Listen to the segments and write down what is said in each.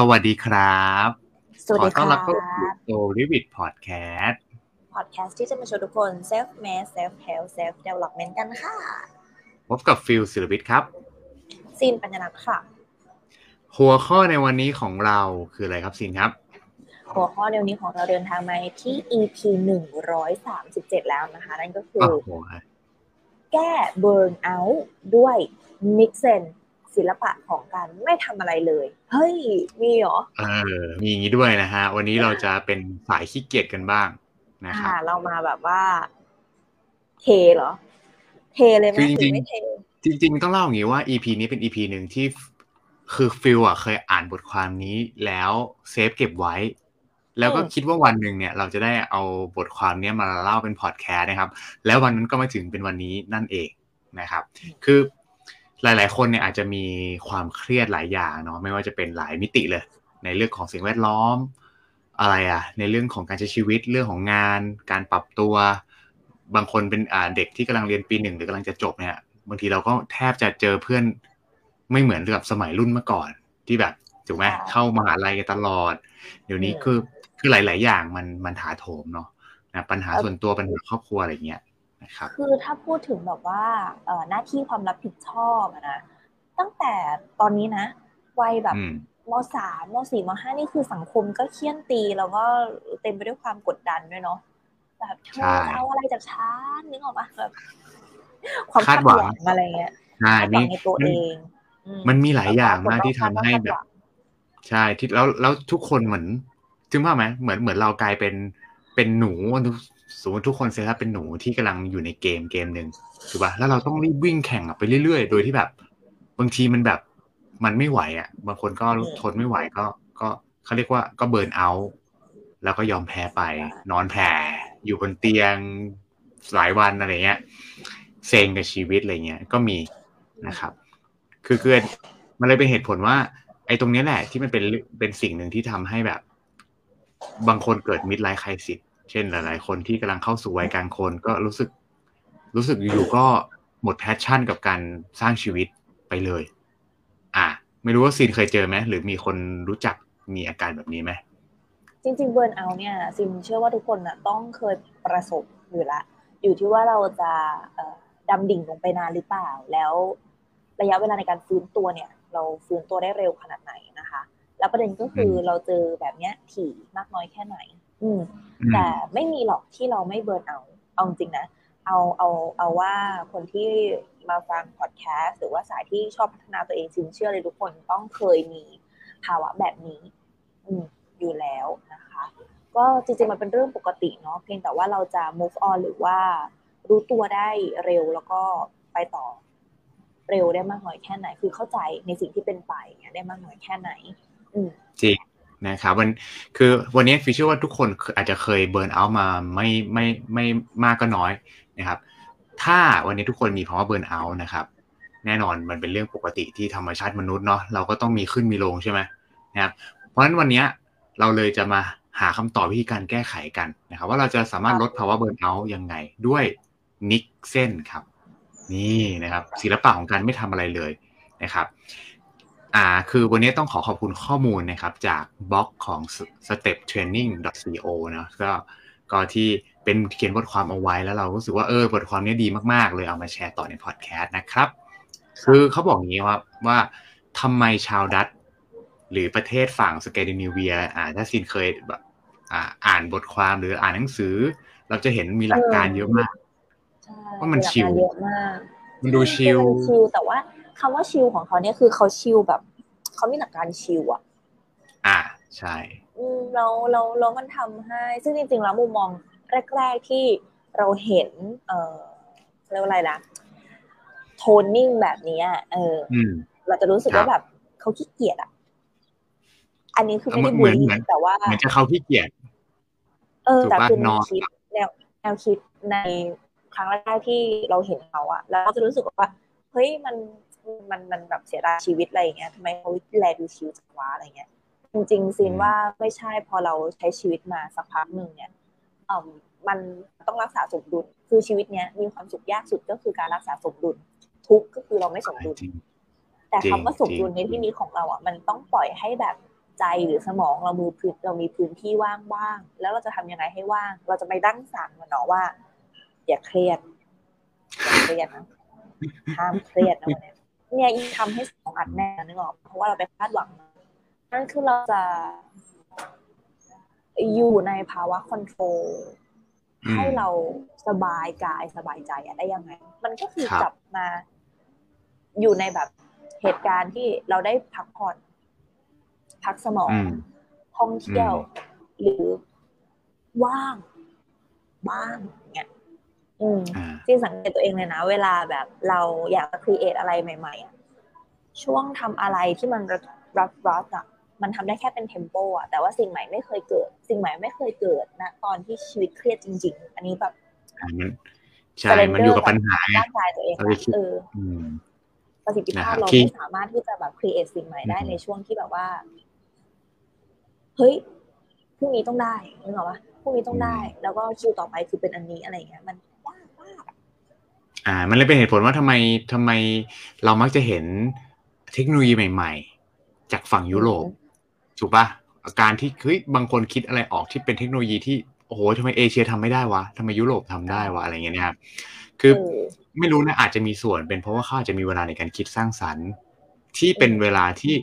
สวัสดีครับสวัสดีขอต้อนรับครับเข้าสู่โซลิวิดพอดแคสต์พอดแคสต์ที่จะมาชวนทุกคน self made self help self development กันค่ะ พบกับฟิลศิลวิทย์ครับซีนปัญญานัทค่ะ หัวข้อในวันนี้ของเราคืออะไรครับซีนครับ หัวข้อเดียวนี้ของเราเดินทางมาที่ EP 137แล้วนะคะ นั่นก็คือโอ้โหแก้ burnoutด้วย niksen ศิลปะของการไม่ทำอะไรเลย เฮ้ย มีเหรอเออมีอย่างนี้ด้วยนะฮะ วันนี้เราจะเป็นสายขี้เกียจกันบ้างนะครับอ่าเรามาแบบว่า เทเหรอ เทเลยไหมคือจหรืริองไม่เทๆจริงๆต้องเล่าอย่างนี้ว่า EP นี้เป็น EP หนึ่งที่คือฟิลอะเคยอ่านบทความนี้แล้ว save เก็บไว้ แล้วก็อืมคิดว่าวันหนึ่งเนี่ย เราจะได้เอาบทความเนี้ยมาเล่าเป็นพอดแคสต์นะครับ แล้ววันนั้นก็มาถึงเป็นวันนี้นั่นเองนะครับ คือ หลาย ๆ คนเนี่ยอาจจะมีความเครียดหลายอย่างเนาะไม่ว่าจะเป็นหลายมิติเลย ในเรื่องของสิ่งแวดล้อมอะไรอะในเรื่องของการใช้ชีวิตเรื่องของงาน การปรับตัว บางคนเป็นอ่าเด็กที่กำลังเรียนปีหนึ่งหรือกำลังจะจบเนี่ยบางทีเราก็แทบจะเจอเพื่อนไม่เหมือนกับสมัยรุ่นเมื่อก่อน ที่แบบถูกไหมใช่เข้ามหาลัยกันตลอด เดี๋ยวนี้อืมคือคือหลาย ๆ อย่างมันมันถาโถมเนาะนะปัญหาส่วนตัวปัญหาครอบครัวอะไรเงี้ย นะครับคือถ้าพูดถึงแบบว่าเอ่อหน้าที่ความรับผิดชอบอะนะตั้งแต่ตอนนี้นะ วัยแบบอืมมสามมสี่มห้านี่คือสังคมก็เคี่ยนตีแล้วก็เต็มไปด้วยความกดดันด้วยเนาะแบบเธใช่อเอาอะไรจากฉันนึกออกปะแบบความคาคาดดหหวัวังงอะไรเงี้ยใช่คาดหวันี่งในตัวเองอืมันมีหลายอย่างมากที่ทำให้แบบคาดหวังใช่ที่แล้วแล้วทุกคนเหมือนถึงว่าพไหมเหมือนเหมือนเรากลายเป็นเป็นหนู สมมติทุกคนเซตเป็นหนูที่กำลังอยู่ในเกมเกมหนึ่งถูกป่ะแล้วเราต้องรีบวิ่งแข่งไปเรื่อยๆ โดยที่แบบ บางทีมันแบบมันไม่ไหวอะ บางคนก็ทนไม่ไหวก็ ก็เขาเรียกว่าก็เบิร์นเอาท์แล้วก็ยอมแพ้ไป นอนแผ่อยู่บนเตียงหลายวันอะไรเงี้ยเซ็งกับชีวิตอะไรเงี้ย ก็มีนะครับ คือเกินมันเลยเป็นเหตุผลว่า ไอ้ตรงนี้แหละที่มันเป็นเป็นสิ่งหนึ่งที่ทำให้แบบ บางคนเกิด midlife crisis เช่นหลาย ๆ คนที่กำลังเข้าสู่วัยกลางคนก็รู้สึกรู้สึกอยู่ๆก็หมด passion กับการสร้างชีวิตไปเลย อะไม่รู้ว่าซีนเคยเจอไหมหรือมีคนรู้จักมีอาการแบบนี้ไหมจริงๆ burnout เนี่ยซีนเชื่อว่าทุกคนน่ะต้องเคยประสบอยู่ละ อยู่ที่ว่าเราจะเอ่อดำดิ่งลงไปนานหรือเปล่า แล้วระยะเวลาในการฟื้นตัวเนี่ย เราฟื้นตัวได้เร็วขนาดไหนนะคะ แล้วประเด็นก็คือเราเจอแบบเนี้ยถี่มากน้อยแค่ไหน อืมอืม แต่ไม่มีหรอกที่เราไม่เบิร์นเอา เอาจริงๆนะ เอาเอาเอาว่าคนที่มาฟังพอดแคสต์หรือว่าสายที่ชอบพัฒนาตัวเองซิมเชื่อเลยทุกคนต้องเคยมีภาวะแบบนี้ อืมอยู่แล้วนะคะ ก็จริงๆมันเป็นเรื่องปกติเนาะเพียงแต่ว่าเราจะ move on หรือว่ารู้ตัวได้เร็วแล้วก็ไปต่อเร็วได้มากน้อยแค่ไหน คือเข้าใจในสิ่งที่เป็นไปเนี่ยได้มากน้อยแค่ไหน อืมจริง นะครับวันคือวันนี้ฟิชเชื่อว่าทุกคนอาจจะเคยเบิร์นเอาท์มาไม่ไม่ไม่มากก็น้อยนะครับ ถ้าวันนี้ทุกคนมีภาวะเบิร์นเอาท์นะครับ แน่นอนมันเป็นเรื่องปกติที่ธรรมชาติมนุษย์เนาะเราก็ต้องมีขึ้นมีลงใช่ไหมนะครับ เพราะฉะนั้นวันนี้เราเลยจะมาหาคำตอบวิธีการแก้ไขกันนะครับ ว่าเราจะสามารถลดภาวะเบิร์นเอาท์ยังไงด้วยนิกเส้นครับ นี่นะครับ ศิลปะของการไม่ทำอะไรเลยนะครับ อ่าคือวันนี้ต้องขอขอบคุณข้อมูลนะครับ จากบล็อกของ steptraining.co นะก็ก็ที่เป็นเขียนบทความเอาไว้แล้วเรารู้สึกว่าเออบทความนี้ดีมากๆ เลยเอามาแชร์ต่อในพอดแคสต์นะครับ คือเขาบอกอย่างนี้ว่าว่าทำไมชาวดัตช์หรือประเทศฝั่งสแกนดิเนเวียอ่าถ้าซีนเคยแบบอ่าอ่านบทความหรืออ่านหนังสือ เราจะเห็นมีหลักการเยอะมากใช่ว่ามันชิลเยอะมากมันดูชิลคือมันชิลแต่ว่า คำว่าชิลของเขาเนี่ยคือเขาชิลแบบเขามีหลักการชิลอะอ่าใช่อืมเราเราเรามันทำให้ ซึ่งจริงๆแล้วมุมมองแรก ๆที่เราเห็น เออเรียกว่าอะไรนะโทนนิ่งแบบเนี้ยเอออืมเราจะรู้สึกครับว่าแบบเขาขี้เกียจอะอันนี้คือไม่ได้เหบูมืลอนลี่เหมือนแต่ว่าเหมือนจะเขาขี้เกียจเออถูกแต่ปะคือแนนอวนคิดแนวแนวคิดในครั้งแรกที่เราเห็นเขาอะแล้วเราจะรู้สึกว่า เฮ้ยมัน มันมันแบบเสียดายชีวิตอะไรอย่างเงี้ยทำไมเขาแลดูชิวจังวะอะไรเงี้ย จริงๆซีนว่าไม่ใช่พอเราใช้ชีวิตมาสักพักหนึ่งเนี่ยเอ่อมันต้องรักษาสมดุลคือชีวิตเนี้ยมีความสุขยากสุดก็คือการรักษาสมดุล ทุกข์ก็คือเราไม่สมดุลจริงแต่จริงคำว่าสมดุลจริงในที่นี้ของเราอะมันต้องปล่อยให้แบบใจหรือสมองเรามือพื้นเรามีพื้นที่ว่างบ้างแล้วเราจะทำยังไงให้ว่าง เราจะไปดั้งสั่งมันเนาะว่า อย่าเครียดอย่าเครียดนะห้ามเครียดนะวันนี้ เนี่ยยิ่งทำให้สมองอัดแน่นนึกออกเพราะว่าเราไปคาดหวัง นั่นคือเราจะอยู่ในภาวะ control ให้เราสบายกายสบายใจอะได้ยังไง มันก็คือกลับมา อยู่ในแบบเหตุการณ์ที่เราได้พักผ่อน พักสมองท่องเที่ยว หรือว่างบ้างเนี่ย อืมจริงสังเกตตัวเองเลยนะ เวลาแบบเราอยากจะ create อะไรใหม่ ๆอะช่วงทำอะไรที่มันรักรักอะมันทำได้แค่เป็น tempo อะแต่ว่าสิ่งใหม่ไม่เคยเกิด สิ่งใหม่ไม่เคยเกิดนะตอนที่ชีวิตเครียดจริง ๆ อันนี้แบบใช่ มันอยู่กับปัญหาร่างกายตัวเองเออประสิทธิภาพเราไม่สามารถที่จะแบบ create สิ่งใหม่ได้ในช่วงที่แบบว่า เฮ้ยพรุ่งนี้ต้องได้นึกออกปะพรุ่งนี้ต้องได้ แล้วก็คิวต่อไปคือเป็นอันนี้อะไรเงี้ย มันยากมาก อ่า มันเลยเป็นเหตุผลว่าทำไมทำไมเรามักจะเห็นเทคโนโลยีใหม่ ๆ จากฝั่งยุโรปถูกปะการที่เฮ้ยบางคนคิดอะไรออกที่เป็นเทคโนโลยีที่โอ้โหทำไมเอเชียทำไม่ได้วะทำไมยุโรปทำได้วะอะไรเงี้ยนะครับคือไม่รู้นะอาจจะมีส่วนเป็นเพราะว่าเขาอาจจะมีเวลาในการคิดสร้างสรรค์ ที่เป็นเวลาที่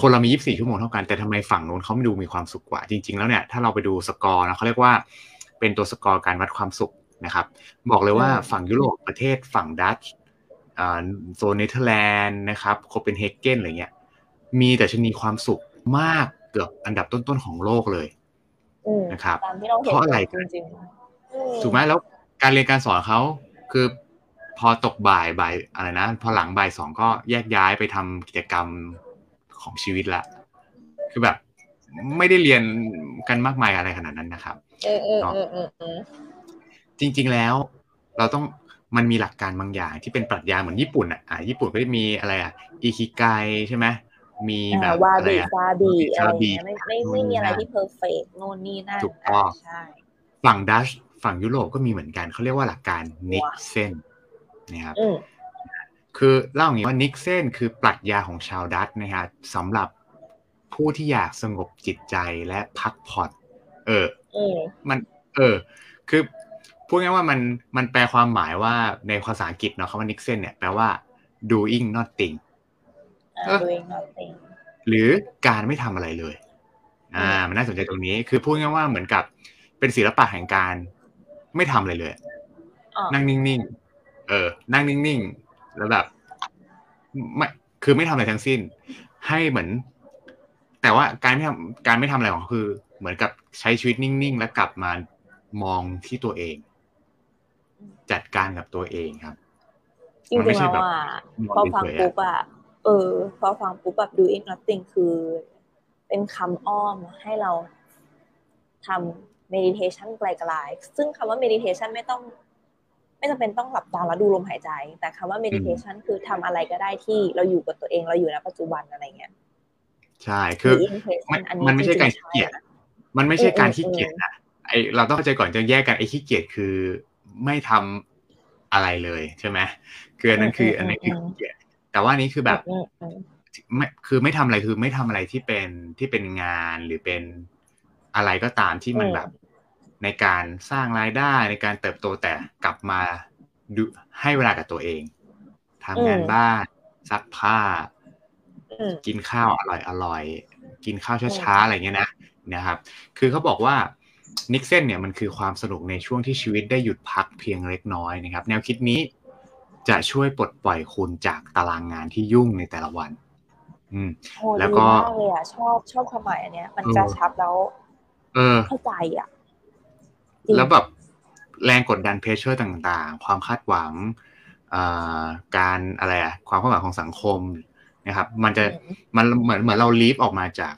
คนเรามี 24 ชั่วโมงเท่ากันแต่ทำไมฝั่งนู้นเขาไม่ดูมีความสุขกว่า จริง ๆ แล้วเนี่ยถ้าเราไปดูสกอร์นะเขาเรียกว่าเป็นตัวสกอร์การวัดความสุข นะครับ บอกเลยว่าฝั่งยุโรปประเทศฝั่งดัตช์โซนเนเธอร์แลนด์นะครับโคเปนเฮเกนอะไรเงี้ย มีดัชนีความสุขมากเกือบอันดับต้นๆของโลกเลยนะครับเพราะอะไรถูกไหมแล้วการเรียนการสอนเขาคือพอตกบ่ายบ่ายอะไรนะ พอหลังบ่ายสองก็แยกย้ายไปทำกิจกรรมของชีวิตละคือแบบ ไม่ได้เรียนกันมากมายอะไรขนาดนั้นนะครับ จริง ๆ แล้วเราต้องมันมีหลักการบางอย่างที่เป็นปรัชญาเหมือนญี่ปุ่นอะอ่าญี่ปุ่นก็จะมีอะไรอะอิคิไกใช่ไหมมีแบบอะไรอะวาบีอะไรไม่ไม่ไม่มีอะไรที่ perfect โน่นนี่นั่นถูกต้องฝั่งดัตช์ฝั่งยุโรปก็มีเหมือนกันเขาเรียกว่าหลักการ niksen นะครับคือเล่าอย่างนี้ว่า niksen คือปรัชญาของชาวดัตช์นะครับสำหรับผู้ที่อยากสงบจิตใจและพักผ่อน เออมัน เออ คือ พูดง่ายว่ามันมันแปลความหมายว่าในภาษาอังกฤษเนาะคำว่า niksen เนี่ยแปลว่า doing nothing doing nothing หรือการไม่ทำอะไรเลย อ่า มันน่าสนใจตรงนี้ คือพูดง่ายว่าเหมือนกับเป็นศิลปะแห่งการไม่ทำอะไรเลย นั่งนิ่งๆ เออ นั่งนิ่งๆ แล้วแบบไม่คือไม่ทำอะไรทั้งสิ้น ให้เหมือน แต่ว่าการไม่ทำการไม่ทำอะไรของคือ เหมือนกับใช้ชีวิตนิ่งๆ แล้วกลับมามองที่ตัวเอง จัดการกับตัวเองครับจริงๆแล้วอะพอฟังปุ๊บอะเออ พอฟังปุ๊บแบบ doing nothing คือ เป็นคำอ้อมให้เราทำ meditation ไกลๆซึ่งคำว่า meditation ไม่ต้อง ไม่จำเป็นต้องหลับตาแล้วดูลมหายใจ แต่คำว่า meditation คือทำอะไรก็ได้ที่เราอยู่กับตัวเองเราอยู่ในปัจจุบันอะไรเงี้ยใช่คือมันไม่ใช่การขี้เกียจมันไม่ใช่การขี้เกียจนะไอเราต้องเข้าใจก่อนจะแยกกันไอขี้เกียจคือ ไม่ทำอะไรเลยใช่ไหมคืออันนั้นคืออันนี้คือขี้เกียจแต่ว่านี้คือแบบไม่คือไม่ทำอะไรคือไม่ทำอะไรที่เป็นที่เป็นงานหรือเป็นอะไรก็ตามที่มันแบบในการสร้างรายได้ในการเติบโตแต่กลับมาดูให้เวลากับตัวเองทำงานบ้านซักผ้า กินข้าวอร่อยอร่อย กินข้าวช้าๆอะไรเงี้ยนะนะครับ คือเขาบอกว่า นิกเซนเนี่ยมันคือความสนุกในช่วงที่ชีวิตได้หยุดพักเพียงเล็กน้อยนะครับ แนวคิดนี้จะช่วยปลดปล่อยคุณจากตารางงานที่ยุ่งในแต่ละวัน อืม แล้วก็เลยอะชอบชอบความหมายอันเนี้ย มันกระชับแล้ว เออเข้าใจอะแล้วแบบแรงกดดัน pressure ต่างๆ ความคาดหวังการอะไรอะความคาดหวังของสังคมนะครับ มันจะมันเหมือนเหมือนเรา leave ออกมาจาก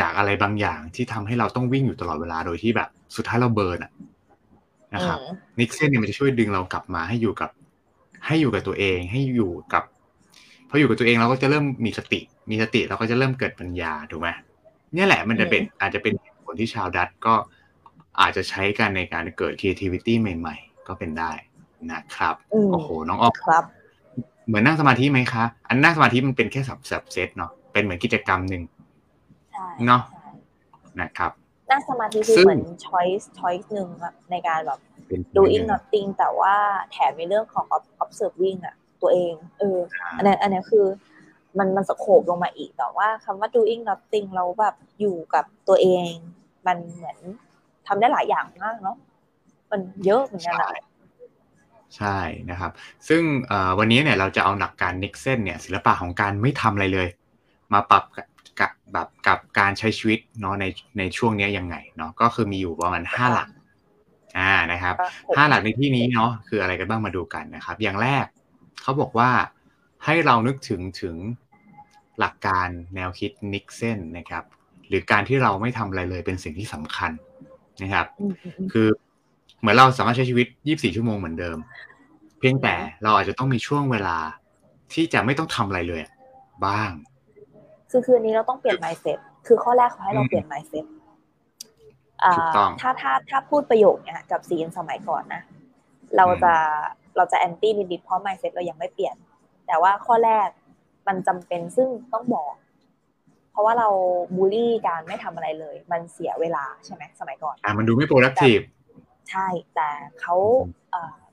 จากอะไรบางอย่างที่ทำให้เราต้องวิ่งอยู่ตลอดเวลาโดยที่แบบ สุดท้ายเรา burn อะนะครับนิกเซนเนี่ยมันจะช่วยดึงเรากลับมาให้อยู่กับ ให้อยู่กับตัวเอง ให้อยู่กับพออยู่กับตัวเองเราก็จะเริ่มมีสติ มีสติเราก็จะเริ่มเกิดปัญญาถูกไหมนี่แหละมันจะเป็นอาจจะเป็นผลที่ชาวดัตก็อาจจะใช้กันในการเกิด creativity ใหม่ ๆ ก็เป็นได้นะครับโอ้โหน้องออฟครับเหมือนนั่งสมาธิไหมคะ อันนั่งสมาธิมันเป็นแค่สับสับเซตเนาะเป็นเหมือนกิจกรรมหนึ่ง เนาะนะครับนั่งสมาธิคือเหมือน choice choice หนึ่งอะในการแบบ doing nothing แต่ว่าแถมในเรื่องของ observing อะตัวเอง เออ อันนี้อันนี้คือมันมันสโคบลงมาอีกแต่ว่าคำว่า doing nothing เราแบบอยู่กับตัวเอง มันเหมือนทำได้หลายอย่างมากเนาะมันเยอะเหมือนกันอะใช่นะครับ ซึ่งวันนี้เนี่ยเราจะเอาหลักการนิกเซนเนี่ยศิลปะของการไม่ทำอะไรเลย มาปรับ กับแบบกับการใช้ชีวิตเนาะในในช่วงนี้ยังไงเนาะก็คือมีอยู่ประมาณห้าหลักอ่านะครับห้าหลักในที่นี้เนาะคืออะไรกันบ้างมาดูกันนะครับ อย่างแรกเขาบอกว่าให้เรานึกถึงถึงหลักการแนวคิดนิกเซนนะครับ หรือการที่เราไม่ทำอะไรเลยเป็นสิ่งที่สำคัญนะครับ คือเหมือนเราสามารถใช้ชีวิต 24 ชั่วโมงเหมือนเดิม เพียงแต่เราอาจจะต้องมีช่วงเวลาที่จะไม่ต้องทำอะไรเลยบ้าง คือคืนนี้เราต้องเปลี่ยน mindset คือข้อแรกขอให้เราเปลี่ยน mindset ถ้าถ้าถ้าพูดประโยคเนี้ยกับซีนสมัยก่อนนะ เราจะเราจะแอนตี้นิดๆเพราะ mindset เรายังไม่เปลี่ยน แต่ว่าข้อแรกมันจำเป็นซึ่งต้องบอก เพราะว่าเราบูลลี่การไม่ทำอะไรเลย มันเสียเวลาใช่ไหมสมัยก่อน อ่ามันดูไม่ productive ใช่ แต่เขา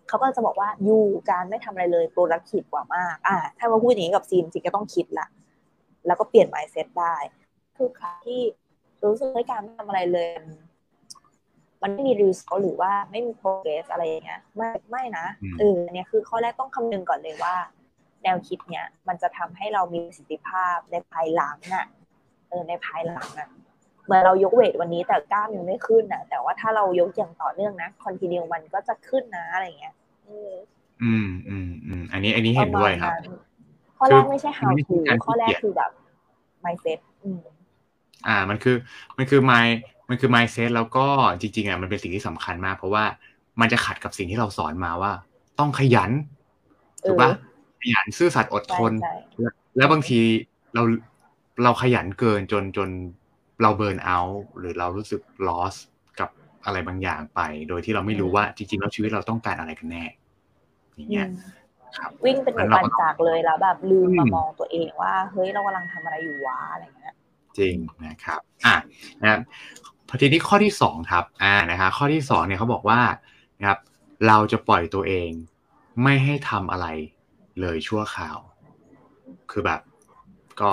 เขาก็จะบอกว่าอยู่การไม่ทำอะไรเลย productive กว่ามาก อ่า ถ้ามาพูดอย่างนี้กับซีนจริงก็ต้องคิดละ แล้วก็เปลี่ยน mindset ได้ คือคที่รู้สึกว่าการไม่ทำอะไรเลย มันไม่มีรีสอหรือว่าไม่มี progress อะไรอย่างเงี้ยไม่ไม่นะเออเนี่ยคือข้อแรกต้องคำนึงก่อนเลยว่า แนวคิดเนี้ยมันจะทำให้เรามีประสิทธิภาพในภายหลังน่ะเออในภายหลังอะเหมือนเรายกเวทวันนี้แต่กล้ามยังไม่ขึ้นนะแต่ว่าถ้าเรายกอย่างต่อเนื่องนะคอนติเนียมันก็จะขึ้นนะอะไรเงี้ยอืมอืมอืมอันนี้อันนี้เห็นด้วยครับข้อแรกไม่ใช่ how to ข้อแรกคือแบบ mindset อืมอ่ามันคือมันคือ my มันคือ mindset แล้วก็จริง ๆอะมันเป็นสิ่งที่สำคัญมาก เพราะว่ามันจะขัดกับสิ่งที่เราสอนมาว่า ต้องขยันถูกปะขยันซื่อสัตย์อดทน แล้วบางทีเราเราขยันเกินจนจนเราเบิร์นเอาท์หรือเรารู้สึกลอสกับอะไรบางอย่างไป โดยที่เราไม่รู้ว่าจริงๆแล้วชีวิตเราต้องการอะไรกันแน่ อย่างเงี้ยครับ วิ่งเป็นหวันจากเลยแล้วแบบลืมมามองตัวเองว่า เฮ้ยเรากำลังทำอะไรอยู่วะอะไรเงี้ยจริงนะครับอะนะครับพอทีนี้ข้อที่สองครับอ่านะครับข้อที่สองเนี่ยเขาบอกว่านะครับเราจะปล่อยตัวเองไม่ให้ทำอะไรเลยชั่วคราว คือแบบก็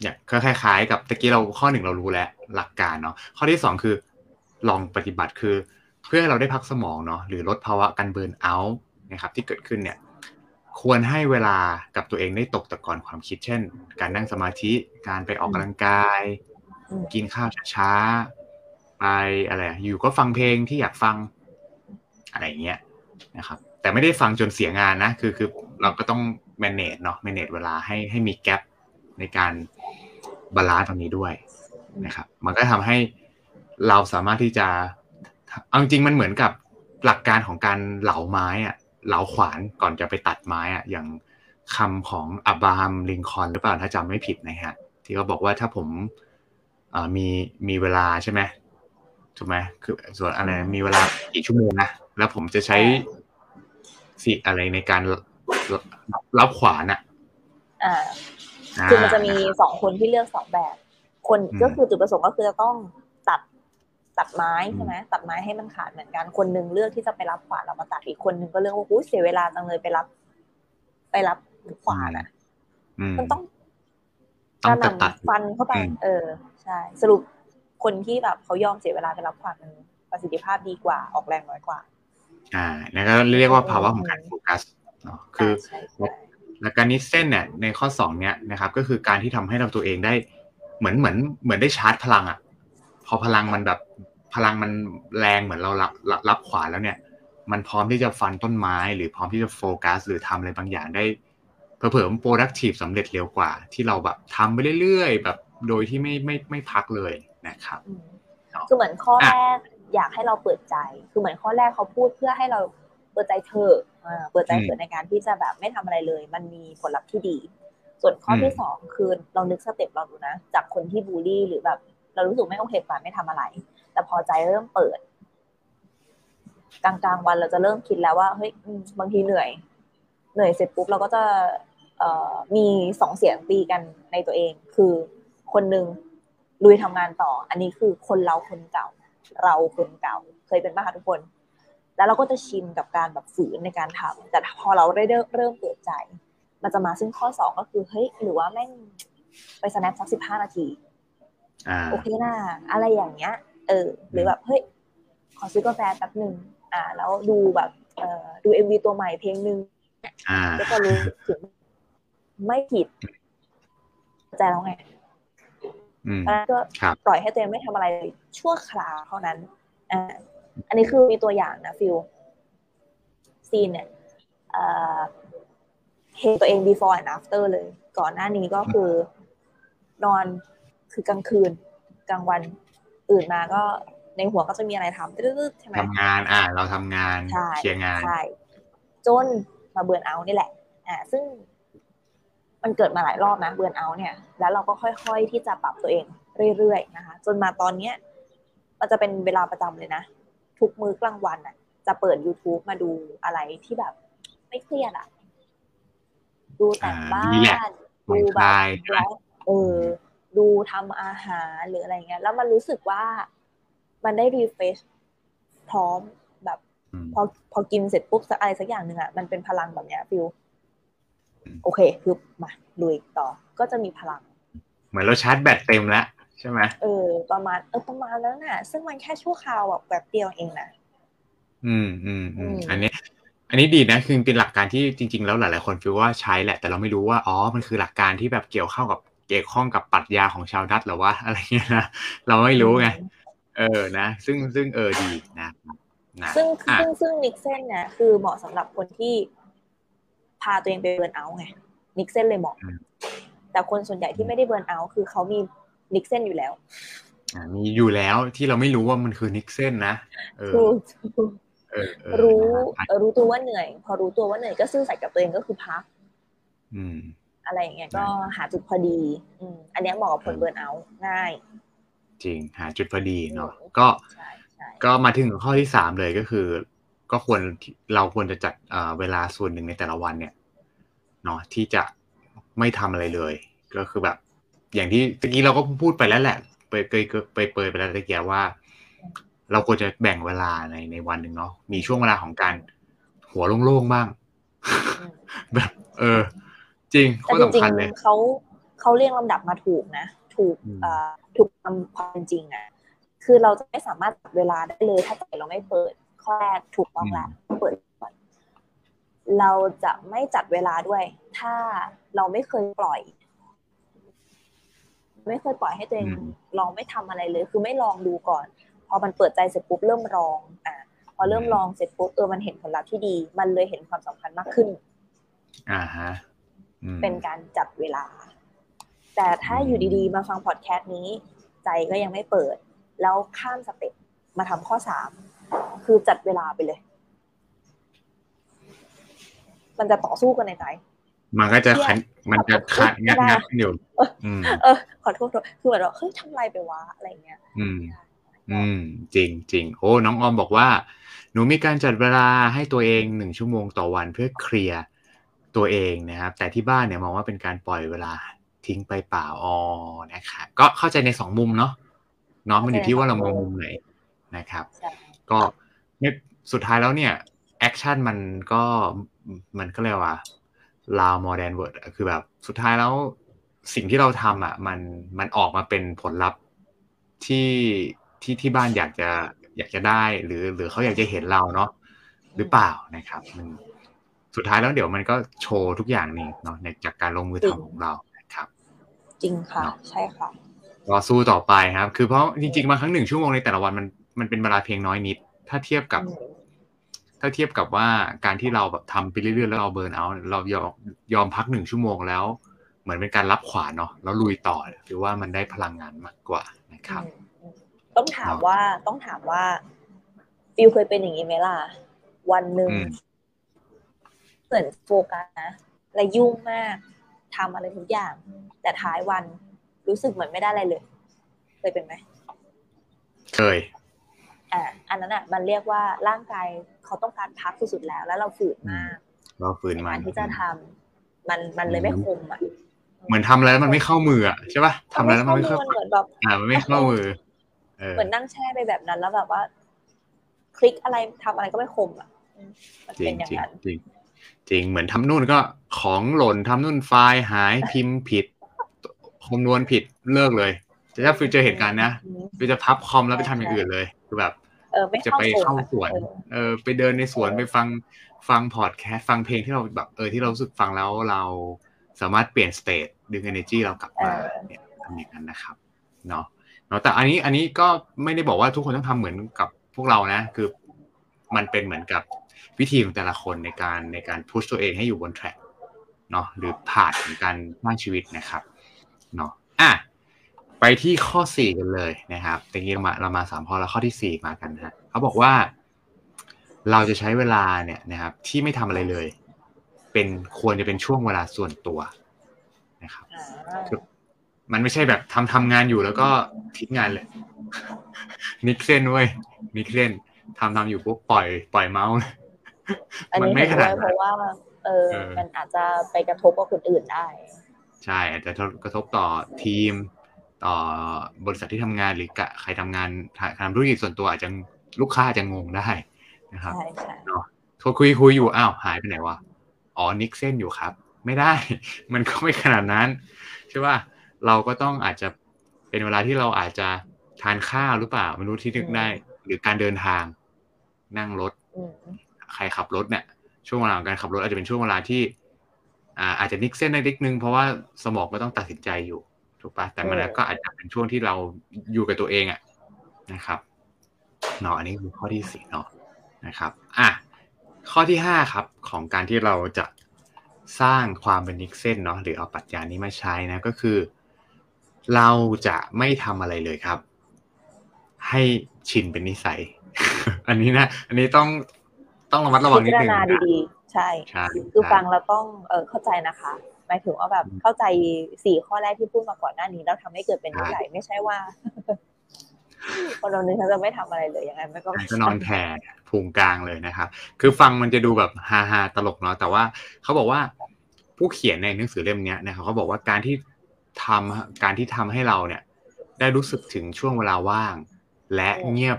เนี่ยก็คล้ายๆ กับตะกี้เราข้อหนึ่งเรารู้แล้วหลักการเนาะข้อที่สองคือลองปฏิบัติคือ เพื่อให้เราได้พักสมองเนาะหรือลดภาวะการเบิร์นเอาท์นะครับที่เกิดขึ้นเนี่ย ควรให้เวลากับตัวเองได้ตกตะกอนความคิดเช่น การนั่งสมาธิการไปออกกำลังกาย กินข้าวช้าๆไปอะไรอยู่ก็ฟังเพลงที่อยากฟังอะไรเงี้ยนะครับ แต่ไม่ได้ฟังจนเสียงานนะคือคือเราก็ต้อง manage เนาะ manage เวลาให้ให้มี gap ในการ balance ตรงนี้ด้วยนะครับ มันก็ทำให้เราสามารถที่จะเอาจริงมันเหมือนกับหลักการของการเหลาไม้อะ เหลาขวานก่อนจะไปตัดไม้อะอย่างคำของอับราฮัมลิงคอล์นหรือเปล่าถ้าจำไม่ผิดนะฮะ ที่เขาบอกว่าถ้าผมมีมีเวลาใช่ไหมถูกไหมคือส่วนอะไรมีเวลากี่ชั่วโมงนะแล้วผมจะใช้สิอะไรในการรับขวานอะอ่าคือมันจะมีสองคนที่เลือกสองแบบ คนก็คือจุดประสงค์ก็คือจะต้องตัด ตัดไม้ใช่ไหมตัดไม้ให้มันขาดเหมือนกัน คนหนึ่งเลือกที่จะไปรับขวานเรามาตัดอีกคนหนึ่งก็เลือกว่าอู้เสียเวลาจังเลยไปรับ ไปรับขวานอะมันต้องการนำฟันเข้าไป เออ ใช่ สรุปคนที่แบบเขายอมเสียเวลาไปรับขวานมันประสิทธิภาพดีกว่าออกแรงน้อยกว่า อ่านั่นก็เรียกว่าภาวะของการโฟกัสเนาะคือหลักการนี้เส้นเนี่ยในข้อสองเนี่ยนะครับก็คือการที่ทำให้เราตัวเองได้เหมือนเหมือนเหมือนได้ชาร์จพลังอะ พอพลังมันแบบ พลังมันแรงเหมือนเรารับรับขวาแล้วเนี่ย มันพร้อมที่จะฟันต้นไม้ หรือพร้อมที่จะโฟกัส หรือทำอะไรบางอย่างได้เผลอๆ productive สำเร็จเร็วกว่า ที่เราแบบทำไปเรื่อยๆ แบบโดยที่ไม่ไม่ไม่พักเลยนะครับคือเหมือนข้อแรกอยากให้เราเปิดใจ คือเหมือนข้อแรกเขาพูดเพื่อให้เราเปิดใจเธอเปิดใจเธอในการที่จะแบบไม่ทำอะไรเลย มันมีผลลัพธ์ที่ดี ส่วนข้อที่สองคือเรานึกสเต็ปเราดูนะ จากคนที่บูลลี่หรือแบบ เรารู้สึกไม่โอเคกว่าไม่ทำอะไร แต่พอใจเริ่มเปิด กลางกลางวันเราจะเริ่มคิดแล้วว่าเฮ้ยบางทีเหนื่อย เหนื่อยเสร็จปุ๊บเราก็จะเอ่อมีสองเสียงตีกันในตัวเอง คือคนหนึ่งลุยทำงานต่อ อันนี้คือคนเราคนเก่า เราคนเก่า เคยเป็นบ้างคะทุกคน แล้วเราก็จะชินกับการแบบฝืนในการทำแต่พอเราได้เริ่มเปิดใจ มันจะมาซึ่งข้อสองก็คือเฮ้ยหรือว่าแม่งไป nap สักสิบห้านาทีโอเคนะอะไรอย่างเงี้ย เออ หรือแบบเฮ้ยขอซื้อกาแฟแป๊บหนึ่งอ่า แล้วดูแบบเอ่อดู MV ตัวใหม่เพลงหนึ่งก็จะรู้ถึงไม่ผิดใจแล้วไงแล้วก็ปล่อยให้ตัวเองไม่ทำอะไรชั่วคราวเท่านั้นอ่าอันนี้คือมีตัวอย่างนะฟิลซีนเนี่ยเห็นตัวเอง before and after เลย ก่อนหน้านี้ก็คือ นอนคือกลางคืน กลางวัน ตื่นมาก็ในหัวก็จะมีอะไรทำตึ๊ดใช่ไหมทำงานอ่าเราทำงานเคลียร์งานใช่จนมาเบือนเอานี่แหละ อ่า ซึ่งมันเกิดมาหลายรอบนะเบือนเอาเนี่ย แล้วเราก็ค่อยๆที่จะปรับตัวเองเรื่อยๆนะคะ จนมาตอนเนี้ยมันจะเป็นเวลาประจำเลยนะ ทุกมื้อกลางวันอะ จะเปิด YouTube มาดูอะไรที่แบบ ไม่เครียดอะ ดูแต่งบ้าน ดูแบบเออ ดูทำอาหารหรืออะไรเงี้ย แล้วมันรู้สึกว่ามันได้ refresh พร้อมแบบ พอพอกินเสร็จปุ๊บสักอะไรสักอย่างหนึ่งอะมันเป็นพลังแบบเนี้ยฟิลโอเคคือมาลุยต่อก็จะมีพลัง เหมือนเราชาร์จแบตเต็มแล้วใช่ไหมเออประมาณเออประมาณแล้วน่ะ ซึ่งมันแค่ชั่วคราวแบบแบบเดียวเองนะอืมอืมอืมอันนี้อันนี้ดีนะคือเป็นหลักการที่จริง ๆ แล้วหลายๆคนคิดว่าใช้แหละ แต่เราไม่รู้ว่าอ๋อมันคือหลักการที่แบบเกี่ยวข้องกับ เกี่ยวข้องกับปรัชญาของชาวดัตช์หรือว่าอะไรเงี้ยนะเราไม่รู้ไงเออนะ ซึ่งซึ่งเออดีนะนะซึ่งซึ่งซึ่ง niksen เนี่ยคือเหมาะสำหรับคนที่พาตัวเองไป burnout ไง niksen เลยเหมาะ แต่คนส่วนใหญ่ที่ไม่ได้ burnout คือเขามี niksen อยู่แล้วมีอยู่แล้วที่เราไม่รู้ว่ามันคือนิกเซนนะเออรู้รู้ตัวว่าเหนื่อย พอรู้ตัวว่าเหนื่อยก็ซื่อสัตย์กับตัวเองก็คือพัก อะไรอย่างเงี้ยก็หาจุดพอดีอืมอันนี้เหมาะกับคนเบิร์นเอาง่าย จริงหาจุดพอดีเนาะก็ก็มาถึงข้อที่สามเลยก็คือ ก็ควรเราควรจะจัดเวลาส่วนหนึ่งในแต่ละวันเนี่ยเนาะที่จะไม่ทำอะไรเลย ก็คือแบบ อย่างที่ตะกี้เราก็พูดไปแล้วแหละไปเคยไปเปิดไปแล้วตะกี้ว่า เราควรจะแบ่งเวลาในในวันหนึ่งเนาะมีช่วงเวลาของการหัวโล่งๆบ้าง แบบ เออ จริงข้อสำคัญเลยเขาเขาเรียงลำดับมาถูกนะ ถูกเอ่อถูกทำความจริงนะคือเราจะไม่สามารถจัดเวลาได้เลยถ้าใจเราไม่เปิดข้อแรกถูกต้องแล้วเปิดก่อนเราจะไม่จัดเวลาด้วย ถ้าเราไม่เคยปล่อย ไม่เคยปล่อยให้ตัวเองลองไม่ทำอะไรเลย คือไม่ลองดูก่อน พอมันเปิดใจเสร็จปุ๊บเริ่มลองอะพอเริ่มลองเสร็จปุ๊บเออมันเห็นผลลัพธ์ที่ดี มันเลยเห็นความสำคัญมากขึ้น อ่าฮะ เป็นการจัดเวลา แต่ถ้าอยู่ดีๆ มาฟังพอดแคสต์นี้ ใจก็ยังไม่เปิด แล้วข้ามสเต็ปมาทำข้อสามคือจัดเวลาไปเลย มันจะต่อสู้กันในใจ มันก็จะขันมันจะขัดงัดงัดอยู่เออ ขอโทษคือเหมือนว่าเฮ้ยทำไรไปวะอะไรเงี้ย อืม อืม จริงจริงโอ้น้องออมบอกว่า หนูมีการจัดเวลาให้ตัวเองหนึ่งชั่วโมงต่อวันเพื่อเคลียร์ ตัวเองนะครับ แต่ที่บ้านเนี่ยมองว่าเป็นการปล่อยเวลาทิ้งไปเปล่าอ๋อนะคะก็เข้าใจในสองมุมเนาะเนาะมันอยู่ที่ว่าเรามองมุมไหนนะครับ ก็เนี่ยสุดท้ายแล้วเนี่ย action มันก็มันก็เรียกว่า loud more than word คือแบบสุดท้ายแล้วสิ่งที่เราทำอะมันมันออกมาเป็นผลลัพธ์ที่ที่ที่บ้านอยากจะอยากจะได้ หรือหรือเขาอยากจะเห็นเราเนาะหรือเปล่านะครับ มัน สุดท้ายแล้วเดี๋ยวมันก็โชว์ทุกอย่างนี่เนาะในจากการลงมือทำของเรานะครับ จริงค่ะ ใช่ค่ะก็สู้ต่อไปครับ คือเพราะจริงๆมาครั้งหนึ่งชั่วโมงในแต่ละวันมันมันเป็นเวลาเพียงน้อยนิด ถ้าเทียบกับ ถ้าเทียบกับว่าการที่เราแบบทำไปเรื่อยๆแล้วเราเบิร์นเอาเรายอมยอมพักหนึ่งชั่วโมงแล้ว เหมือนเป็นการรับขวานเนาะแล้วลุยต่อหรือว่ามันได้พลังงานมากกว่านะครับ ต้องถามว่าต้องถามว่าฟิลเคยเป็นอย่างนี้ไหมล่ะ วันหนึ่ง เหมือนโฟกัสนะและยุ่งมากทำอะไรทุกอย่าง แต่ท้ายวันรู้สึกเหมือนไม่ได้อะไรเลยเคยเป็นไหมเคยอ่าอันนั้นอะ มันเรียกว่าร่างกายเขาต้องการพักสุดๆแล้ว แล้วเราฝืนมาก เราฝืนมากที่จะทำมันมันเลยไม่คมอะเหมือนทำอะไรแล้วมันไม่เข้ามืออะใช่ป่ะทำอะไรแล้วมันไม่เข้าเหมือนแบบอ่ามันไม่เข้ามือเออเหมือนนั่งแช่ไปแบบนั้นแล้วแบบว่า คลิกอะไรทำอะไรก็ไม่คมอะอืมมันจริเป็งนอย่างจริงนั้นจริง จริงเหมือนทำนู่นก็ของหล่นทำนู่นไฟล์หายพิมพ์ผิดคำนวณผิดเลิกเลย จะถ้าฟิวเจอเหตุการณ์นะฟิวจะพับคอมแล้วไปทำอย่างอื่นเลยคือแบบเออไม่จะเข้าไปโซนเข้าอะสวนเออเออ ไปเดินในสวนไปฟังฟังพอดแคสต์ฟังเพลงที่เราแบบเออที่เรารู้สึกฟังแล้วเราสามารถเปลี่ยนสเต e ดึง energy เรากลับมาเนี่ยทำอย่างนั้นนะครับเนาะเนาะแต่อันนี้อันนี้ก็ไม่ได้บอกว่าทุกคนต้องทำเหมือนกับพวกเรานะ คือมันเป็นเหมือนกับ วิธีของแต่ละคนในการในการพุชตัวเองให้อยู่บนแทร็กเนาะหรือผ่านของการสร้างชีวิตนะครับเนาะอะไปที่ข้อสี่กันเลยนะครับตะกี้เรามาเรามาสามข้อแล้วข้อที่สี่มากันนะฮะเขาบอกว่าเราจะใช้เวลาเนี่ยนะครับ ที่ไม่ทำอะไรเลย เป็นควรจะเป็นช่วงเวลาส่วนตัวนะครับอ่ามันไม่ใช่แบบทำทำงานอยู่แล้วก็ทิ้งงานเลย นิกเส้นเว้ยนิกเส้นทำทำอยู่ปุ๊บปล่อย ปล่อยเมาส์เลย อันมันนี้ไม่เห็นขด้นาวยดเพนั้นราะว่าเออเออ มันอาจจะไปกระทบกับคนอื่นได้ ใช่ อาจจะกระทบต่อทีม ต่อบริษัทที่ทำงานหรือกะใครทำงานทำธุรกิจส่วนตัวอาจจะลูกค้าอาจจะงงได้นะครับใช่ใช่โทรคุยคุยอยู่อ้าวหายไปไหนวะอ๋อนิกเส้นอยู่ครับ ไม่ได้ มันก็ไม่ขนาดนั้นใช่ป่ะเราก็ต้องอาจจะเป็นเวลาที่เราอาจจะทานข้าวหรือเปล่าไม่รู้ที่นึกได้ หรือการเดินทางนั่งรถอืม ใครขับรถเนี่ยช่วงเวลาของการขับรถอาจจะเป็นช่วงเวลาที่อาจจะนิกเส้นได้นิดนึง เพราะว่าสมองก็ต้องตัดสินใจอยู่ถูกปะแต่มันก็อาจจะเป็นช่วงที่เราอยู่กับตัวเองอะนะครับเนาะอันนี้คือข้อที่สี่เนาะนะครับอะข้อที่ห้าครับของการที่เราจะสร้างความเป็นนิกเส้นเนาะหรือเอาปรัชญานี้มาใช้นะก็คือ เราจะไม่ทำอะไรเลยครับ ให้ชินเป็นนิสัย อันนี้นะ อันนี้ต้อง ต้องระมัดระวังนิพิดจารนึงณานะดีๆ ใช่ใช่คือใช่ฟังแล้วต้องเออเข้าใจนะคะ หมายถึงว่าแบบเข้าใจสี่ข้อแรกที่พูดมาก่อนหน้านี้ แล้วทำให้เกิดเป็นนิสัยไม่ใช่ว่าคนเรานึงฉันจะไม่ทำอะไรเลยอย่างนั้นมันก็ไม่ก็นอนแผ่พุงกลางเลยนะครับ คือฟังมันจะดูแบบฮาฮาๆตลกเนาะแต่ว่าเขาบอกว่าผู้เขียนในหนังสือเล่มเนี้ยนะครับเขาบอกว่าการที่ทำการที่ทำให้เราเนี่ย ได้รู้สึกถึงช่วงเวลาว่าง และเงียบ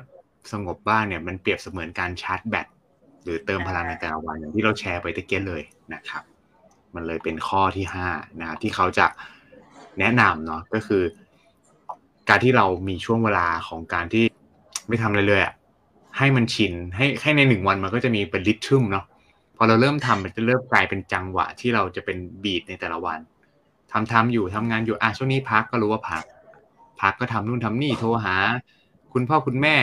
สงบบ้างเนี่ย มันเปรียบเสมือนการชาร์จแบต หรือเติมพลังในแต่ละวันอย่างที่เราแชร์ไปตะเกียเลยนะครับ มันเลยเป็นข้อที่ห้านะที่เขาจะแนะนำเนาะก็คือ การที่เรามีช่วงเวลาของการที่ไม่ทำอะไรเลยอะให้มันชินให้ให้ในหนึ่งวันมันก็จะมีเป็นริทึมเนาะพอเราเริ่มทำมันจะเริ่มกลายเป็นจังหวะที่เราจะเป็นบีทในแต่ละวันทำทำอยู่ทำงานอยู่อะช่วงนี้พักก็รู้ว่าพัก พักก็ทำนู่นทำนี่โทรหา คุณพ่อคุณแม่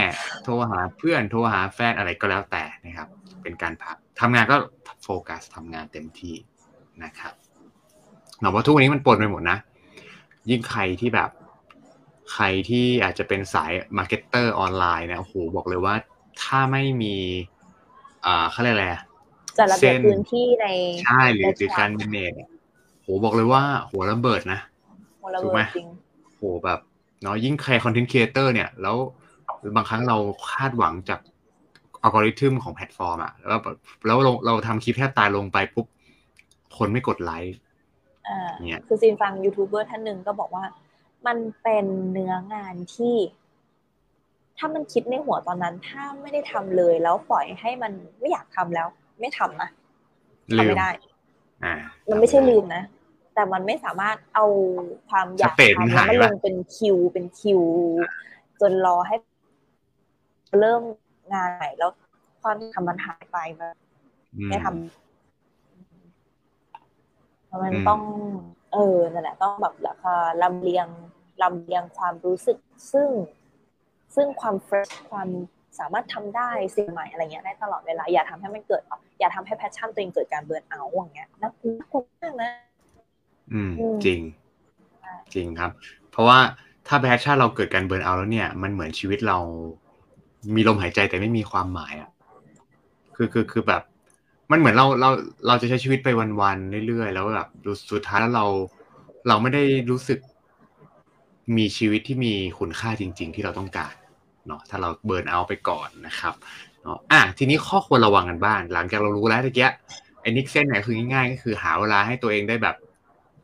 โทรหาเพื่อนโทรหาแฟนอะไรก็แล้วแต่นะครับ เป็นการพักทำงานก็โฟกัสทำงานเต็มที่นะครับเราว่าทุกวันนี้มันปนไปหมดนะ ยิ่งใครที่แบบ ใครที่อาจจะเป็นสายมาร์เก็ตเตอร์ออนไลน์เนี่ยโอ้โหบอกเลยว่าถ้าไม่มีอ่าเขาเรียกอะไรอะจัดระเบียบเส้นพื้นที่ในใช่หรือในหรือการคลาสเมเนจโหบอกเลยว่า หัวระเบิดนะโมระถูเบิกไหมดจริงโหแบบ เนาะยิ่งใครคอนเทนต์ครีเอเตอร์เนี่ยแล้วบางครั้งเราคาดหวังจากอัลกอริทึมของแพลตฟอร์มอะแล้วแบบแล้วเราเราทำคลิปแทบตายลงไปปุ๊บ คนไม่กดไลค์อ่าเนี่ยคือซีนฟังยูทูบเบอร์ท่านหนึ่งก็บอกว่า มันเป็นเนื้องานที่ ถ้ามันคิดในหัวตอนนั้น ถ้าไม่ได้ทำเลยแล้วปล่อยให้มันไม่อยากทำแล้ว ไม่ทำนะทำลืมไม่ได้อ่ามันไม่ใช่ลืมนะ แต่มันไม่สามารถเอาความอยากสเตจมันทำหายแล้วไปมันลงเป็นคิวเป็นคิว จนรอให้ เริ่มงานใหม่แล้วความทำมันหายไปมันอืมไม่ทำมันอืมต้อง เออนั่นแหละ ต้องแบบราคาลำเลียงลำเลียงความรู้สึก ซึ่งซึ่งความเฟรชความสามารถทำได้สิ่งใหม่อะไรเงี้ยได้ตลอดเวลา อย่าทำให้มันเกิด อย่าทำให้แพชชั่นตัวเองเกิดการเบิร์นเอาท์อย่างเงี้ยน่ากลัวน่ากลัวมากนะ อืมอืม จริงใช่จริงครับ เพราะว่าถ้า passion เราเกิดการ burnout แล้วเนี่ย มันเหมือนชีวิตเรา มีลมหายใจแต่ไม่มีความหมายอะ คือคือคือแบบ มันเหมือนเราเราเราจะใช้ชีวิตไปวันๆเรื่อยๆแล้วแบบสุดท้ายแล้วเรา เราไม่ได้รู้สึก มีชีวิตที่มีคุณค่าจริง ๆ ที่เราต้องการเนาะถ้าเรา burnout ไปก่อนนะครับเนาะอะทีนี้ข้อควรระวังกันบ้างหลังจากเรารู้แล้วตะเกียไอ้นิกเส้นเนี่ยคือง่ายๆ ก็คือหาเวลาให้ตัวเองได้แบบ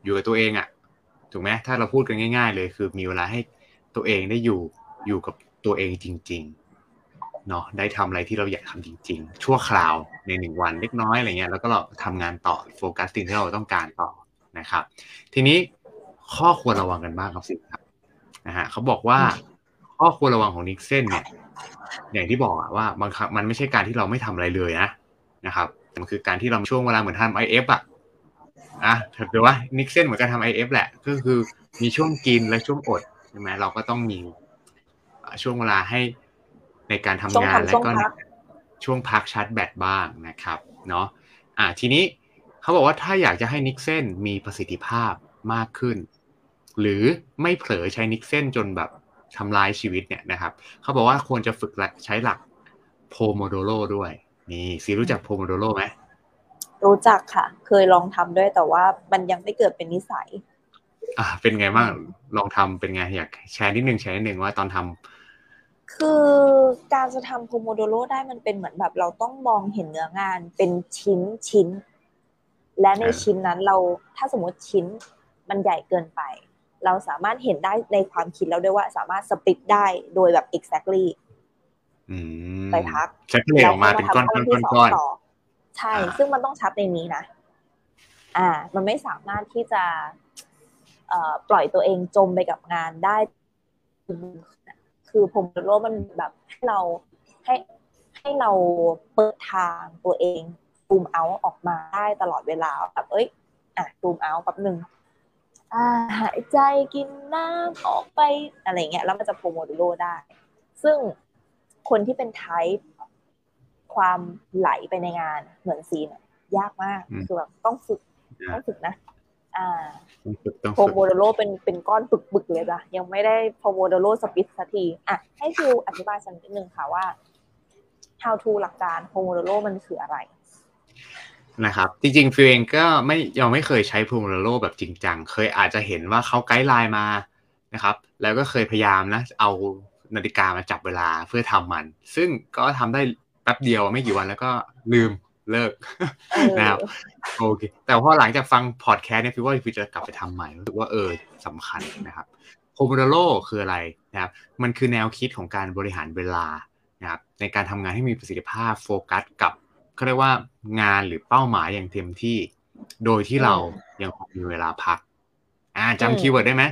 อยู่กับตัวเองอะ่ะถูกไหมถ้าเราพูดกันง่าย ๆ เลยคือมีเวลาให้ตัวเองได้อยู่อยู่กับตัวเองจริงๆเนาะได้ทำอะไรที่เราอยากทำจริง ๆ ชั่วคราวในหนึ่งวันเล็กน้อยอะไรเงี้ยแล้วก็เราทำงานต่อโฟกัสสิ่งที่เราต้องการต่อนะครับ ทีนี้ข้อควรระวังกันบ้างครับสิครับนะฮะเขาบอกว่าข้อควรระวังของนิกเซนเนี่ยอย่างที่บอกอะว่าบางครั้งมันไม่ใช่การที่เราไม่ทำอะไรเลยนะนะครับมันคือการที่เราช่วงเวลาเหมือนทำ IF อะ อะถือว่า niksen เหมือนการทำ IF แหละ ก็คือมีช่วงกินและช่วงอดใช่ไหมเราก็ต้องมีช่วงเวลาให้ในการทำงานและก็ช่วงพักชาร์จแบตบ้างนะครับ เนาะอ่าทีนี้เขาบอกว่าถ้าอยากจะให้ niksen มีประสิทธิภาพมากขึ้น หรือไม่เผลอใช้ niksen จนแบบทำลายชีวิตเนี่ยนะครับ เขาบอกว่าควรจะฝึกใช้หลัก Pomodoro ด้วย นี่ซีรู้จัก Pomodoro ไหม รู้จักค่ะ เคยลองทำด้วยแต่ว่ามันยังไม่เกิดเป็นนิสัย อ่า เป็นไงบ้างลองทำเป็นไงอยากแชร์นิดนึงแชร์นิดนึงว่าตอนทำคือการจะทำ Pomodoro ได้มันเป็นเหมือนแบบ เราต้องมองเห็นเนื้องานเป็นชิ้นชิ้น และในชิ้นนั้นเราถ้าสมมติชิ้นมันใหญ่เกินไป เราสามารถเห็นได้ในความคิดแล้วด้วยว่าสามารถสปิดได้โดยแบบ exactly ไปพักแล้วมาเป็นก้อนก้อนก้อน ใช่ ซึ่งมันต้องชัดในนี้นะ อ่า มันไม่สามารถที่จะเอ่อปล่อยตัวเองจมไปกับงานได้ คือผมรู้ว่ามันแบบให้เราให้ให้เราเปิดทางตัวเองตูมเอาออกมาได้ตลอดเวลาแบบเอ้ย อะตูมเอาแป๊บหนึ่งหายใจกินน้ำออกไปอะไรเงี้ยแล้วมันจะโปรโมดูโรได้ ซึ่งคนที่เป็นไทป์ ความไหลไปในงานเหมือนซีนยากมากคือแบบต้องฝึกต้องฝึกนะ อ่าโปรโมโดโรเป็นเป็นก้อนปึกๆเลยจ้ะยังไม่ได้โปรโมโดโรสปิดสักทีอะให้ฟิวอธิบายสักนิดนึงค่ะว่า how to หลักการ Pomodoro มันคืออะไรนะครับ จริงๆฟิวเองก็ไม่ยังไม่เคยใช้ Pomodoro แบบจริงจังเคยอาจจะเห็นว่าเขา guideline มานะครับ แล้วก็เคยพยายามนะเอานาฬิกามาจับเวลาเพื่อทำมัน ซึ่งก็ทำได้ แป๊บเดียวไม่กี่วันแล้วก็ลืมเลิกนะครับโอเคแต่พอหลังจากฟังพอดแคสต์เนี่ยฟิวว่าฟิวจะกลับไปทำใหม่รู้สึกว่าเออสำคัญนะครับ Pomodoroคืออะไรนะครับมันคือแนวคิดของการบริหารเวลานะครับในการทำงานให้มีประสิทธิภาพโฟกัสกับเขาเรียกว่างานหรือเป้าหมายอย่างเต็มที่ โดยที่เรายังมีเวลาพักอ่าจำ keyword ได้ไหม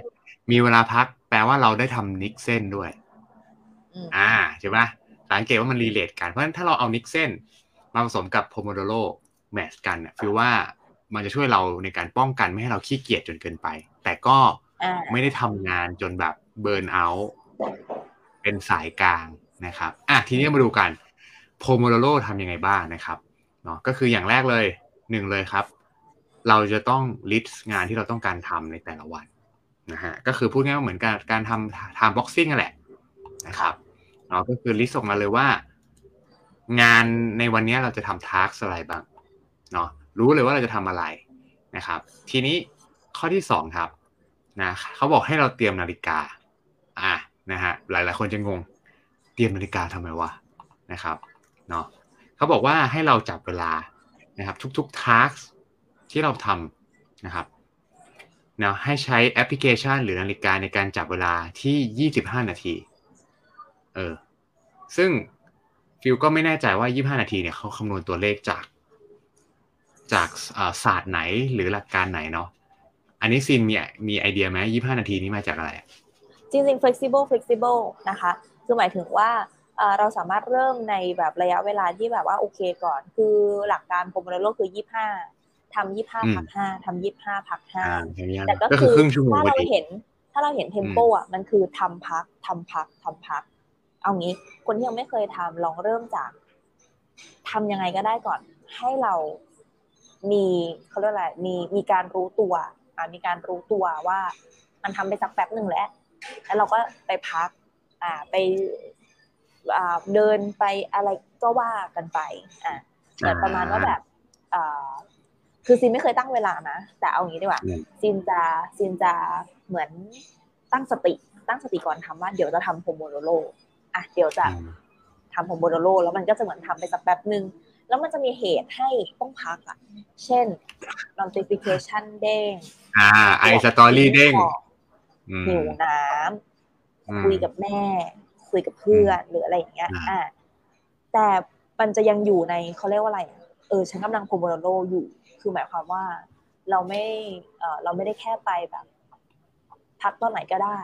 มีเวลาพัก แปลว่าเราได้ทำ niksen ด้วย อ่าใช่ปะ สังเกตว่ามัน relate กัน เพราะฉะนั้นถ้าเราเอา niksen มาผสมกับ Pomodoro match กันเนี่ยฟิวว่ามันจะช่วยเราในการป้องกันไม่ให้เราขี้เกียจจนเกินไป แต่ก็ไม่ได้ทำงานจนแบบ burnout เป็นสายกลางนะครับอะทีนี้มาดูกัน Pomodoro ทำยังไงบ้างนะครับเนาะก็คืออย่างแรกเลยหนึ่งเลยครับ เราจะต้อง list งานที่เราต้องการทำในแต่ละวันนะฮะก็คือพูดง่ายๆเหมือนการการทำ time boxing นั่นแหละนะครับเนาะก็คือ list ออกมาเลยว่า งานในวันนี้เราจะทำ task อะไรบ้างเนาะรู้เลยว่าเราจะทำอะไรนะครับ ทีนี้ข้อที่สองครับนะเขาบอกให้เราเตรียมนาฬิกาอะนะฮะหลายๆ คนจะงง เตรียมนาฬิกาทำไมวะนะครับเนาะเขาบอกว่าให้เราจับเวลานะครับ ทุกๆ task ที่เราทำนะครับเนาะให้ใช้แอปพลิเคชันหรือนาฬิกาในการจับเวลาที่ 25 นาที เออ ซึ่งฟิลก็ไม่แน่ใจว่า 25 นาทีเนี่ยเขาคำนวณตัวเลขจาก จากศาสตร์ไหนหรือหลักการไหนเนาะอันนี้ซินมีมีไอเดียไหม25 นาทีนี้มาจากอะไร จริงๆ flexible flexible นะคะ คือหมายถึงว่าเราสามารถเริ่มในแบบระยะเวลาที่แบบว่าโอเคก่อน คือหลักการโปรโมโรคือยี่ห้าทำยี่ห้าพักห้าทำยี่ห้าพักห้าแต่ก็คือถ้าเราเห็นถ้าเราเห็นเทมโปอะมันคือทำพักทำพักทำพัก เอางี้คนที่ยังไม่เคยทำลองเริ่มจากทำยังไงก็ได้ก่อน ให้เรามีเขาเรียกอะไรมีมีการรู้ตัวอ่ามีการรู้ตัวว่า มันทำไปสักแป๊บหนึ่งแล้วแล้วเราก็ไปพัก อ่าไปเดินไปอะไรก็ว่ากันไปอ่าแต่ประมาณว่าแบบคือซินไม่เคยตั้งเวลานะ แต่เอางี้ดีกว่าซินจะซินจะเหมือนตั้งสติตั้งสติก่อนทำว่าเดี๋ยวจะทำ Pomodoro อะเดี๋ยวจะทำ Pomodoro แล้วมันก็จะเหมือนทำไปสักแป๊บหนึ่งแล้วมันจะมีเหตุให้ต้องพักอะ เช่น notification เด้ง อ่า IG story เด้งอืมหิวน้อืมำคุยกับแม่ คุยกับเพื่อนหรืออะไรอย่างเงี้ย อ่าอ่าแต่มันจะยังอยู่ในเขาเรียกว่าอะไรอะเออ ฉันกำลังโพโมโดโรอยู่ คือหมายความว่า เราไม่ เออเราไม่ได้แค่ไปแบบ พักตอนไหนก็ได้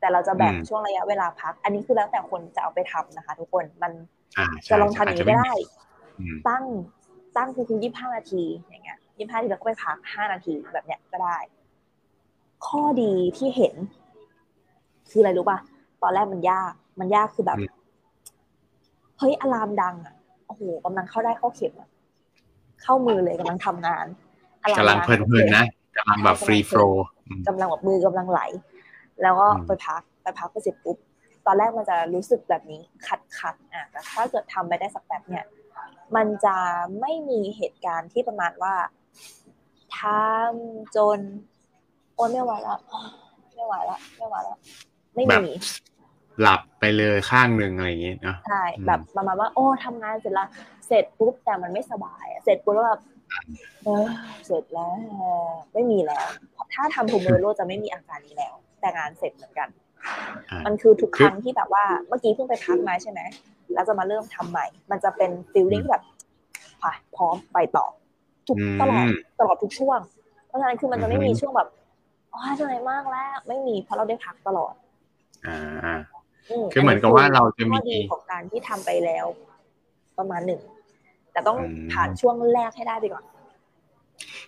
แต่เราจะแบ่งอืมช่วงระยะเวลาพัก อันนี้คือแล้วแต่คนจะเอาไปทำนะคะ ทุกคนมันอ่าใช่จะลองทำอย่างนี้ก็ได้อืมตั้งตั้งคือยี่ห้านาทีอย่างเงี้ยยี่ห้านาทีแล้วก็ไปพักห้านาทีแบบเนี้ยก็ได้ ข้อดีที่เห็น คืออะไรรู้ป่ะตอนแรกมันยาก มันยากคือแบบอืมเฮ้ยอะลามดังอะโอ้โหกำลังเข้าได้เข้าเข็มอะเข้ามือเลยกำลังทำงานอะามกำลังดัเพลินๆนะกำลังแบบฟรีโฟลกำลังแบบมือกำลังไหล แล้วก็อืมไปพักไปพักไปเสร็จปุ๊บตอนแรกมันจะรู้สึกแบบนี้ขัดขัดๆอะแต่ถ้าเกิดทำไปได้สักแป๊บเนี่ย มันจะไม่มีเหตุการณ์ที่ประมาณว่าทำจนโอ้ยไม่ไหวแล้วไม่ไหวแล้วไม่ไหวแล้วไม่แบบมีหลับไปเลยข้างหนึ่งอะไรอย่างงี้เนาะใช่อืมแบบประมาณว่าโอ้ทำงานเสร็จละเสร็จปุ๊บแต่มันไม่สบายอะเสร็จปุ๊บแล้วแบบเออเสร็จแล้ว ไม่มีแล้ว ถ้าทำโฮมโรจะไม่มีอาการนี้แล้ว แต่งานเสร็จเหมือนกันอ่ามันคือทุกคืคอรั้งที่แบบว่าเมื่อกี้เพิ่งไปพักมาใช่ไหมแล้วจะมาเริ่มทำใหม่ มันจะเป็นฟิลลิ่งแบบค่ะพร้อมไปต่อทุกอืมตลอดตลอดทุกช่วง เพราะฉะนั้นคือมันจะไม่อือฮึมีช่วงแบบอ๋อเหนื่อยมากแล้ว ไม่มีเพราะเราได้พักตลอด อ่าอ่ามคือเหมือนกับว่าเราจะมีข้อดีของการที่ทำไปแล้ว ประมาณหนึ่งแต่ต้องอืมผ่านช่วงแรกให้ได้ไปก่อน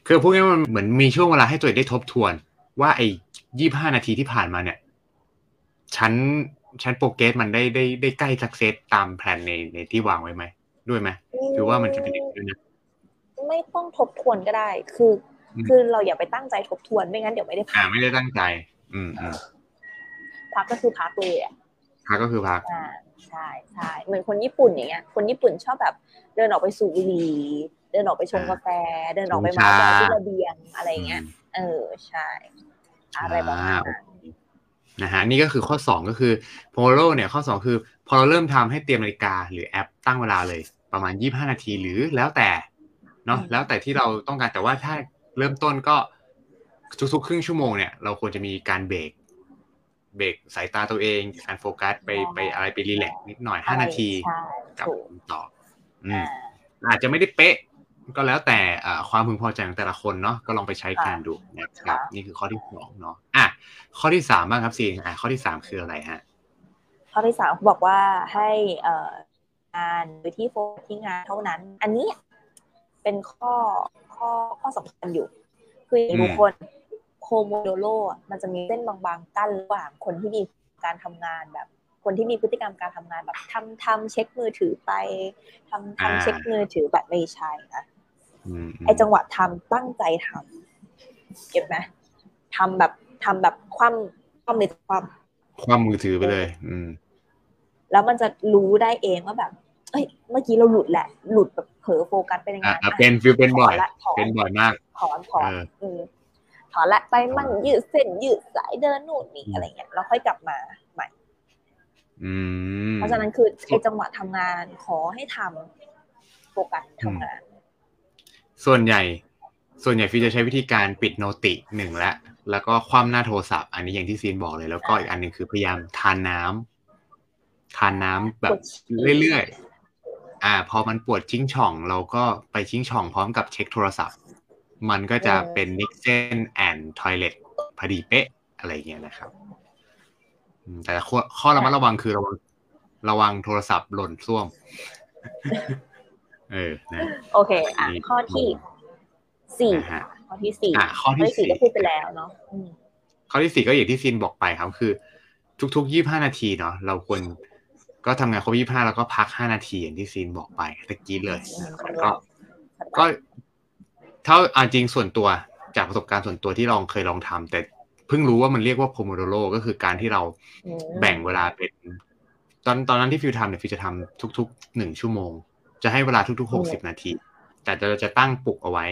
คือพูดง่ายๆมันเหมือนมีช่วงเวลาให้ตัวเองได้ทบทวน ว่าไอ้ ยี่ห้านาทีที่ผ่านมาเนี่ยฉันฉันโปรเกรสมันได้ได้ได้ใกล้สักเซตตามแผนในในที่วางไว้ไหม ด้วยไหมคือว่ามันจะเป็นอย่างนี้ด้วยนะไม่ต้องทบทวนก็ได้ คืออืมคือเราอย่าไปตั้งใจทบทวนไม่งั้นเดี๋ยวไม่ได้อ่าพักไม่ได้ตั้งใจอืมอืมพักก็คือพักเลยอะพักก็คือพักอ่าใช่ใช่เหมือนคนญี่ปุ่นอย่างเงี้ย คนญี่ปุ่นชอบแบบ เดินออกไปสูบบุหรี่เดินออกไปชงอ่ากาแฟ เดินออกไปชงเมาชาส์ที่ระเบียงอะไรเงี้ยอืมเออใช่ อะไรประมาณอ่านั้นนะฮะนี่ก็คือข้อสองก็คือโพโลเนี่ยข้อสองคือ พอเราเริ่มทำให้เตรียมนาฬิกา หรือแอปตั้งเวลาเลย ประมาณยี่ห้านาทีหรือแล้วแต่เนาะแล้วแต่ที่เราต้องการแต่ว่าถ้าเริ่มต้นก็ทุกๆครึ่งชั่วโมงเนี่ยเราควรจะมีการเบรกเบรกสายตาตัวเองการโฟกัสไปไปอะไรไปรีแลกซ์นิดหน่อยห้านาทีใช่กับถูกต่ออืมอ่าอาจจะไม่ได้เป๊ะ ก็แล้วแต่อ่าความพึงพอใจของแต่ละคนเนาะก็ลองไปใช้การดูนะครับค่ะนี่คือข้อที่สองเนาะอะข้อที่สามบ้างครับซีนอะข้อที่สามคืออะไรฮะข้อที่สามเขาบอกว่าให้เอ่องานโดยที่โฟกัสที่งานเท่านั้น อันนี้เป็นข้อข้อข้อสำคัญอยู่ คืออย่างอืมทุกคนโคโมโดโรอะมันจะมีเส้นบางๆกั้นระหว่างคนที่มีการทำงานแบบคนที่มีพฤติกรรมการทำงานแบบทำทำเช็คมือถือไปทำอ่าทำเช็คมือถือแบบไม่ใช่นะอืมม ไอจังหวะทำตั้งใจทำเก็บไหมทำแบบทำแบบคว่ำคว่ำในความความมือถือไปเลย อืม แล้วมันจะรู้ได้เองว่าแบบ เอ้ย เมื่อกี้เราหลุดแหละ หลุดแบบเผลอโฟกัสไปในอะงานอะเป็นฟิลเป็นบ่อยถละถอนเป็นบ่อยมากถอนถอนเออเออถอนละไปมั่งยืดเส้นยืดสายเดินนู่นนี่อืมอะไรเงี้ยแล้วค่อยกลับมาใหม่อืมเพราะฉะนั้นคือไอจังหวะทำงานขอให้ททำโฟกัสทำงาน ส่วนใหญ่ ส่วนใหญ่ฟิวจะใช้วิธีการปิด noti หนึ่งและแล้วก็คว่ำหน้าโทรศัพท์ อันนี้อย่างที่ซินบอกเลย แล้วก็อีกอันหนึ่งคือพยายามทานน้ำทานน้ำแบบปวดฉี่เรื่อยๆอ่า พอมันปวดชิ้งช่อง เราก็ไปชิ้งช่องพร้อมกับเช็คโทรศัพท์ มันก็จะเป็น niksen and toilet พอดีเป๊ะอะไรอย่างเงี้ยนะครับอืมแต่ข้อข้อระมัดระวังคือระวังระวังโทรศัพท์หล่นส้วม เออนะโอเค อะนี่ข้อที่สี่นะฮะข้อที่สี่อะข้อที่สี่ก็พูดไปแล้วเนาะอืมข้อที่สี่ก็อย่างที่ซินบอกไปครับคือ ทุกๆยี่ห้านาทีเนาะเราควรก็ทำงานครบยี่ห้าแล้วก็พักห้านาทีอย่างที่ซินบอกไปตะกี้เลยนะครับก็ ก็เท่าเอาจริงส่วนตัวจากประสบการณ์ส่วนตัวที่ลองเคยลองทำแต่เพิ่งรู้ว่ามันเรียกว่าโพโมโดโรก็คือการที่เราอืมแบ่งเวลาเป็น ตอนตอนนั้นที่ฟิวทำเนี่ยฟิวจะทำทุกๆหนึ่งชั่วโมง จะให้เวลาทุกๆหกสิบนาที แต่เราจะตั้งปลุกเอาไว้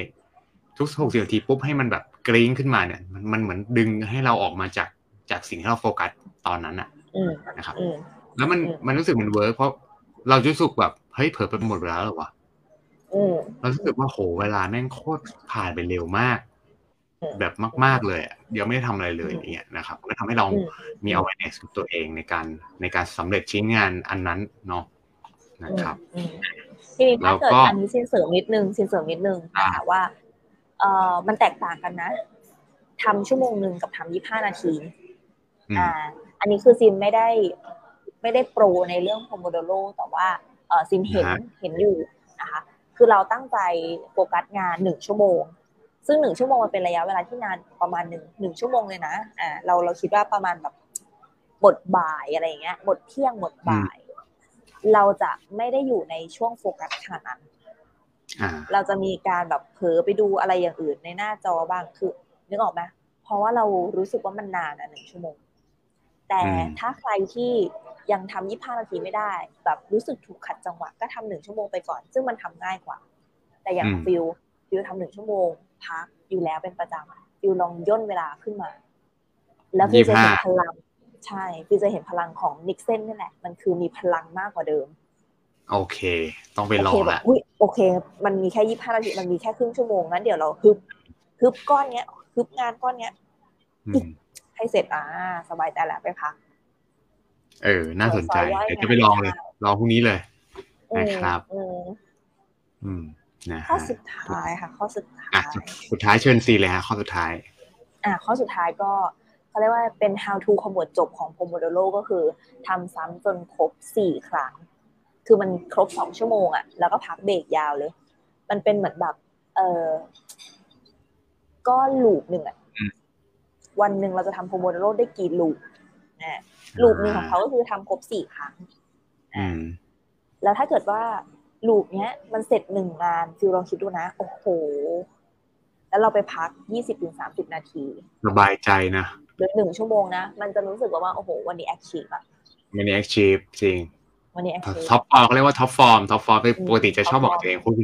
ทุกหกสิบนาทีปุ๊บให้มันแบบกริ้งขึ้นมาเนี่ยมันมันเหมือนดึงให้เราออกมาจากจากสิ่งที่เราโฟกัสตอนนั้นอะอืมนะครับอืมแล้วมันอืมมันรู้สึกมัน work เพราะเราจะรู้สึกแบบเฮ้ยเผลอไปหมดเวลาแล้วเหรอวะเรารู้สึกว่าโหเวลาแม่งโคตรผ่านไปเร็วมาก แบบมาก ๆเลยเดี๋ยวไม่ได้ทำอะไรเลยอย่างเงี้ยนะครับก็ทำให้เรามี awareness กับตัวเองในการในการสำเร็จชิ้นงานอันนั้นเนาะนะครับ ทีนี้ถ้าเกิดอันนี้สินเสริมนิดนึงสินเสริมนิดนึงนะคะว่า เอ่อมันแตกต่างกันนะทำชั่วโมงหนึ่งกับทำยี่ห้านาที อ่า อันนี้คือซินไม่ได้ไม่ได้โปรในเรื่องโพโมโดโรแต่ว่าเออซินเห็นเห็นอยู่นะคะ คือเราตั้งใจโฟกัสงานหนึ่งชั่วโมง ซึ่งหนึ่งชั่วโมงมันเป็นระยะเวลาที่นานประมาณหนึ่งหนึ่งชั่วโมงเลยนะอ่าเราเราคิดว่าประมาณแบบหมดบ่ายอะไรเงี้ยหมดเที่ยงหมดบ่าย เราจะไม่ได้อยู่ในช่วงโฟกัสขนาดนั้นเราจะมีการแบบเผลอไปดูอะไรอย่างอื่นในหน้าจอบ้างคือนึกออกไหมเพราะว่าเรารู้สึกว่ามันนานอะหนึ่งชั่วโมง แต่ถ้าใครที่ยังทำยี่ห้านาทีไม่ได้ แบบรู้สึกถูกขัดจังหวะก็ทำหนึ่งชั่วโมงไปก่อน ซึ่งมันทำง่ายกว่า แต่อย่างฟิวฟิวทำหนึ่งชั่วโมง พักอยู่แล้วเป็นประจำฟิวลองย่นเวลาขึ้นมา แล้วฟิวจะเห็นพลัง ใช่ฟิวจะเห็นพลังของ niksen นี่แหละ มันคือมีพลังมากกว่าเดิม โอเค ต้องไปลองละโอเค มันมีแค่ยี่ห้านาทีมันมีแค่ครึ่งชั่วโมงงั้นเดี๋ยวเราฮึบฮึบก้อนเนี้ยฮึบงานก้อนเนี้ยให้เสร็จอ่าสบายใจแล้วไปพักเออ น่าสนใจ เดี๋ยวจะไปลองเลย ลองพรุ่งนี้เลยนะครับอืมนะข้อสุดท้ายค่ะ ข้อสุดท้ายสุดท้ายเชิญซีเลยฮะข้อสุดท้าย อ่า ข้อสุดท้ายก็ เขาเรียกว่าเป็น how to ขมวดจบของ Pomodoro ก็คือทำซ้ำจนครบสี่ครั้ง คือมันครบสองชั่วโมงอะแล้วก็พักเบรกยาวเลย มันเป็นเหมือนแบบเออก็ loop หนึ่งอะวันหนึ่งเราจะทำ Pomodoro ได้กี่ loop นะ loop หนึ่งของเขาก็คือทำครบสี่ครั้งแล้วถ้าเกิดว่า loop เนี้ย มันเสร็จหนึ่งงานฟิวลองคิดดูนะ โอ้โห แล้วเราไปพักยี่สิบถึงสามสิบนาที สบายใจนะ หรือหนึ่งชั่วโมงนะ มันจะรู้สึกว่าโอ้โห วันนี้ active อะวันนี้ active จริง วันนี้ active top form เขาเรียกว่า top form top form ปกติจะชอบบอกตัวเองคุณ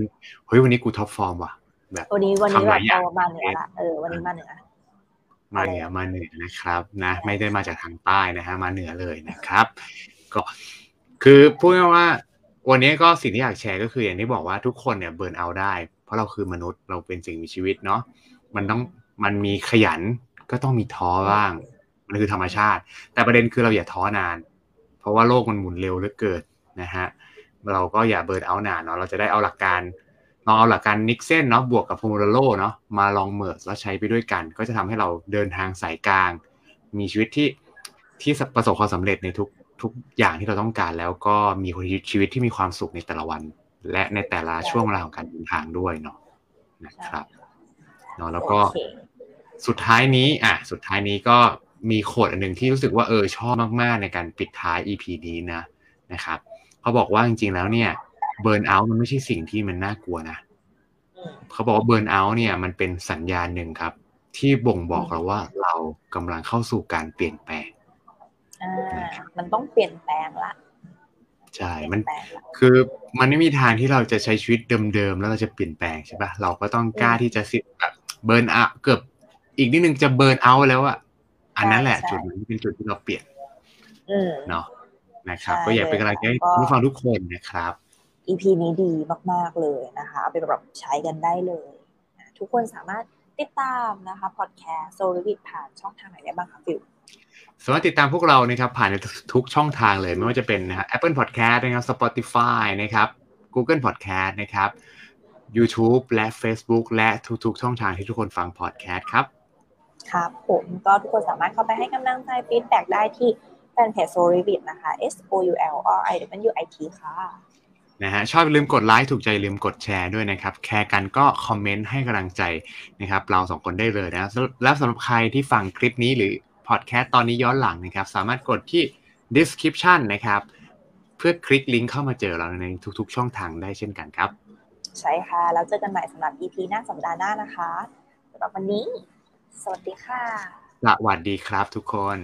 เฮ้ยวันนี้กู top form ว่ะแบบวันนี้วันนี้แบบเรามาเหนือละเออวันนี้มาเหนือมาเหนือมาเหนือนะครับนะ ไม่ได้มาจากทางใต้นะฮะมาเหนือเลยนะครับ ก็คือพูดง่ายว่า วันนี้ก็สิ่งที่อยากแชร์ก็คืออย่างที่บอกว่าทุกคนเนี่ย burnout ได้ เพราะเราคือมนุษย์เราเป็นสิ่งมีชีวิตเนาะมันต้องมันมีขยัน ก็ต้องมีท้อบ้าง มันคือธรรมชาติ แต่ประเด็นคือเราอย่าท้อนาน เพราะว่าโลกมันหมุนเร็วเหลือเกินนะฮะเราก็อย่า burnout นานเนาะเราจะได้เอาหลักการลองเอาหลักการ niksen เนาะบวกกับ Pomodoro เนาะมาลอง merge แล้วใช้ไปด้วยกัน ก็จะทำให้เราเดินทางสายกลาง มีชีวิตที่ที่ประสบความสำเร็จในทุกทุกอย่างที่เราต้องการแล้วก็มีชีวิตที่มีความสุขในแต่ละวัน และในแต่ละช่วงเวลาของการเดินทางด้วยเนาะนะครับเนาะแล้วก็ สุดท้ายนี้อะสุดท้ายนี้ก็มีโคดอันหนึ่งที่รู้สึกว่าเออชอบมากๆ ในการปิดท้าย EP นี้นะนะครับเขาบอกว่าจริงๆแล้วเนี่ยเบิร์นเอาท์มันไม่ใช่สิ่งที่มันน่ากลัวนะเขาบอกว่าเบิร์นเอาท์เนี่ยมันเป็นสัญญาณหนึ่งครับ ที่บ่งบอกเราว่าเรากำลังเข้าสู่การเปลี่ยนแปลงอ่ามันต้องเปลี่ยนแปลงละใช่มันคือมันไม่มีทางที่เราจะใช้ชีวิตเดิมๆแล้วเราจะเปลี่ยนแปลงใช่ปะเราก็ต้องกล้าที่จะสิแบบเบิร์นเอาเกือบ อีกนิดนึงจะเบิร์นเอาแล้วอะอันนั้นแหละจุดนั้นเป็นจุดที่เราเปลี่ยนเนาะนะครับ ก็อยากเป็นกำลังใจให้ผู้ฟังทุกคนนะครับ EP นี้ดีมาก ๆ เลยนะคะไปแบบใช้กันได้เลย ทุกคนสามารถติดตามนะคะพอดแคสต์โซลิวิดผ่านช่องทางไหนได้บ้างคะฟิวสามารถติดตามพวกเรานะครับผ่านในทุกช่องทางเลย ไม่ว่าจะเป็นนะฮะ Apple Podcast นะครับ Spotify นะครับ Google Podcast นะครับ YouTube และ Facebook และทุกๆ ช่องทางที่ทุกคนฟังพอดแคสต์ครับ ครับผมก็ทุกคนสามารถเข้าไปให้กำลังใจ feedback ได้ที่แฟนเพจโซลิวิดนะคะ S O U L R I W I T ค่ะ นะฮะ ชอบลืมกดไลค์ถูกใจลืมกดแชร์ด้วยนะครับแคร์กันก็คอมเมนต์ให้กำลังใจนะครับ เราสองคนได้เลยนะแล้วสำหรับใครที่ฟังคลิปนี้หรือพอดแคสต์ตอนนี้ย้อนหลังนะครับ สามารถกดที่ description นะครับ เพื่อคลิกลิงก์เข้ามาเจอเราในทุกๆ ช่องทางได้เช่นกันครับ ใช่ค่ะ แล้วเจอกันใหม่สำหรับ EP หน้าสัปดาห์หน้านะคะสำหรับวันนี้ สวัสดีค่ะ สวัสดีครับทุกคน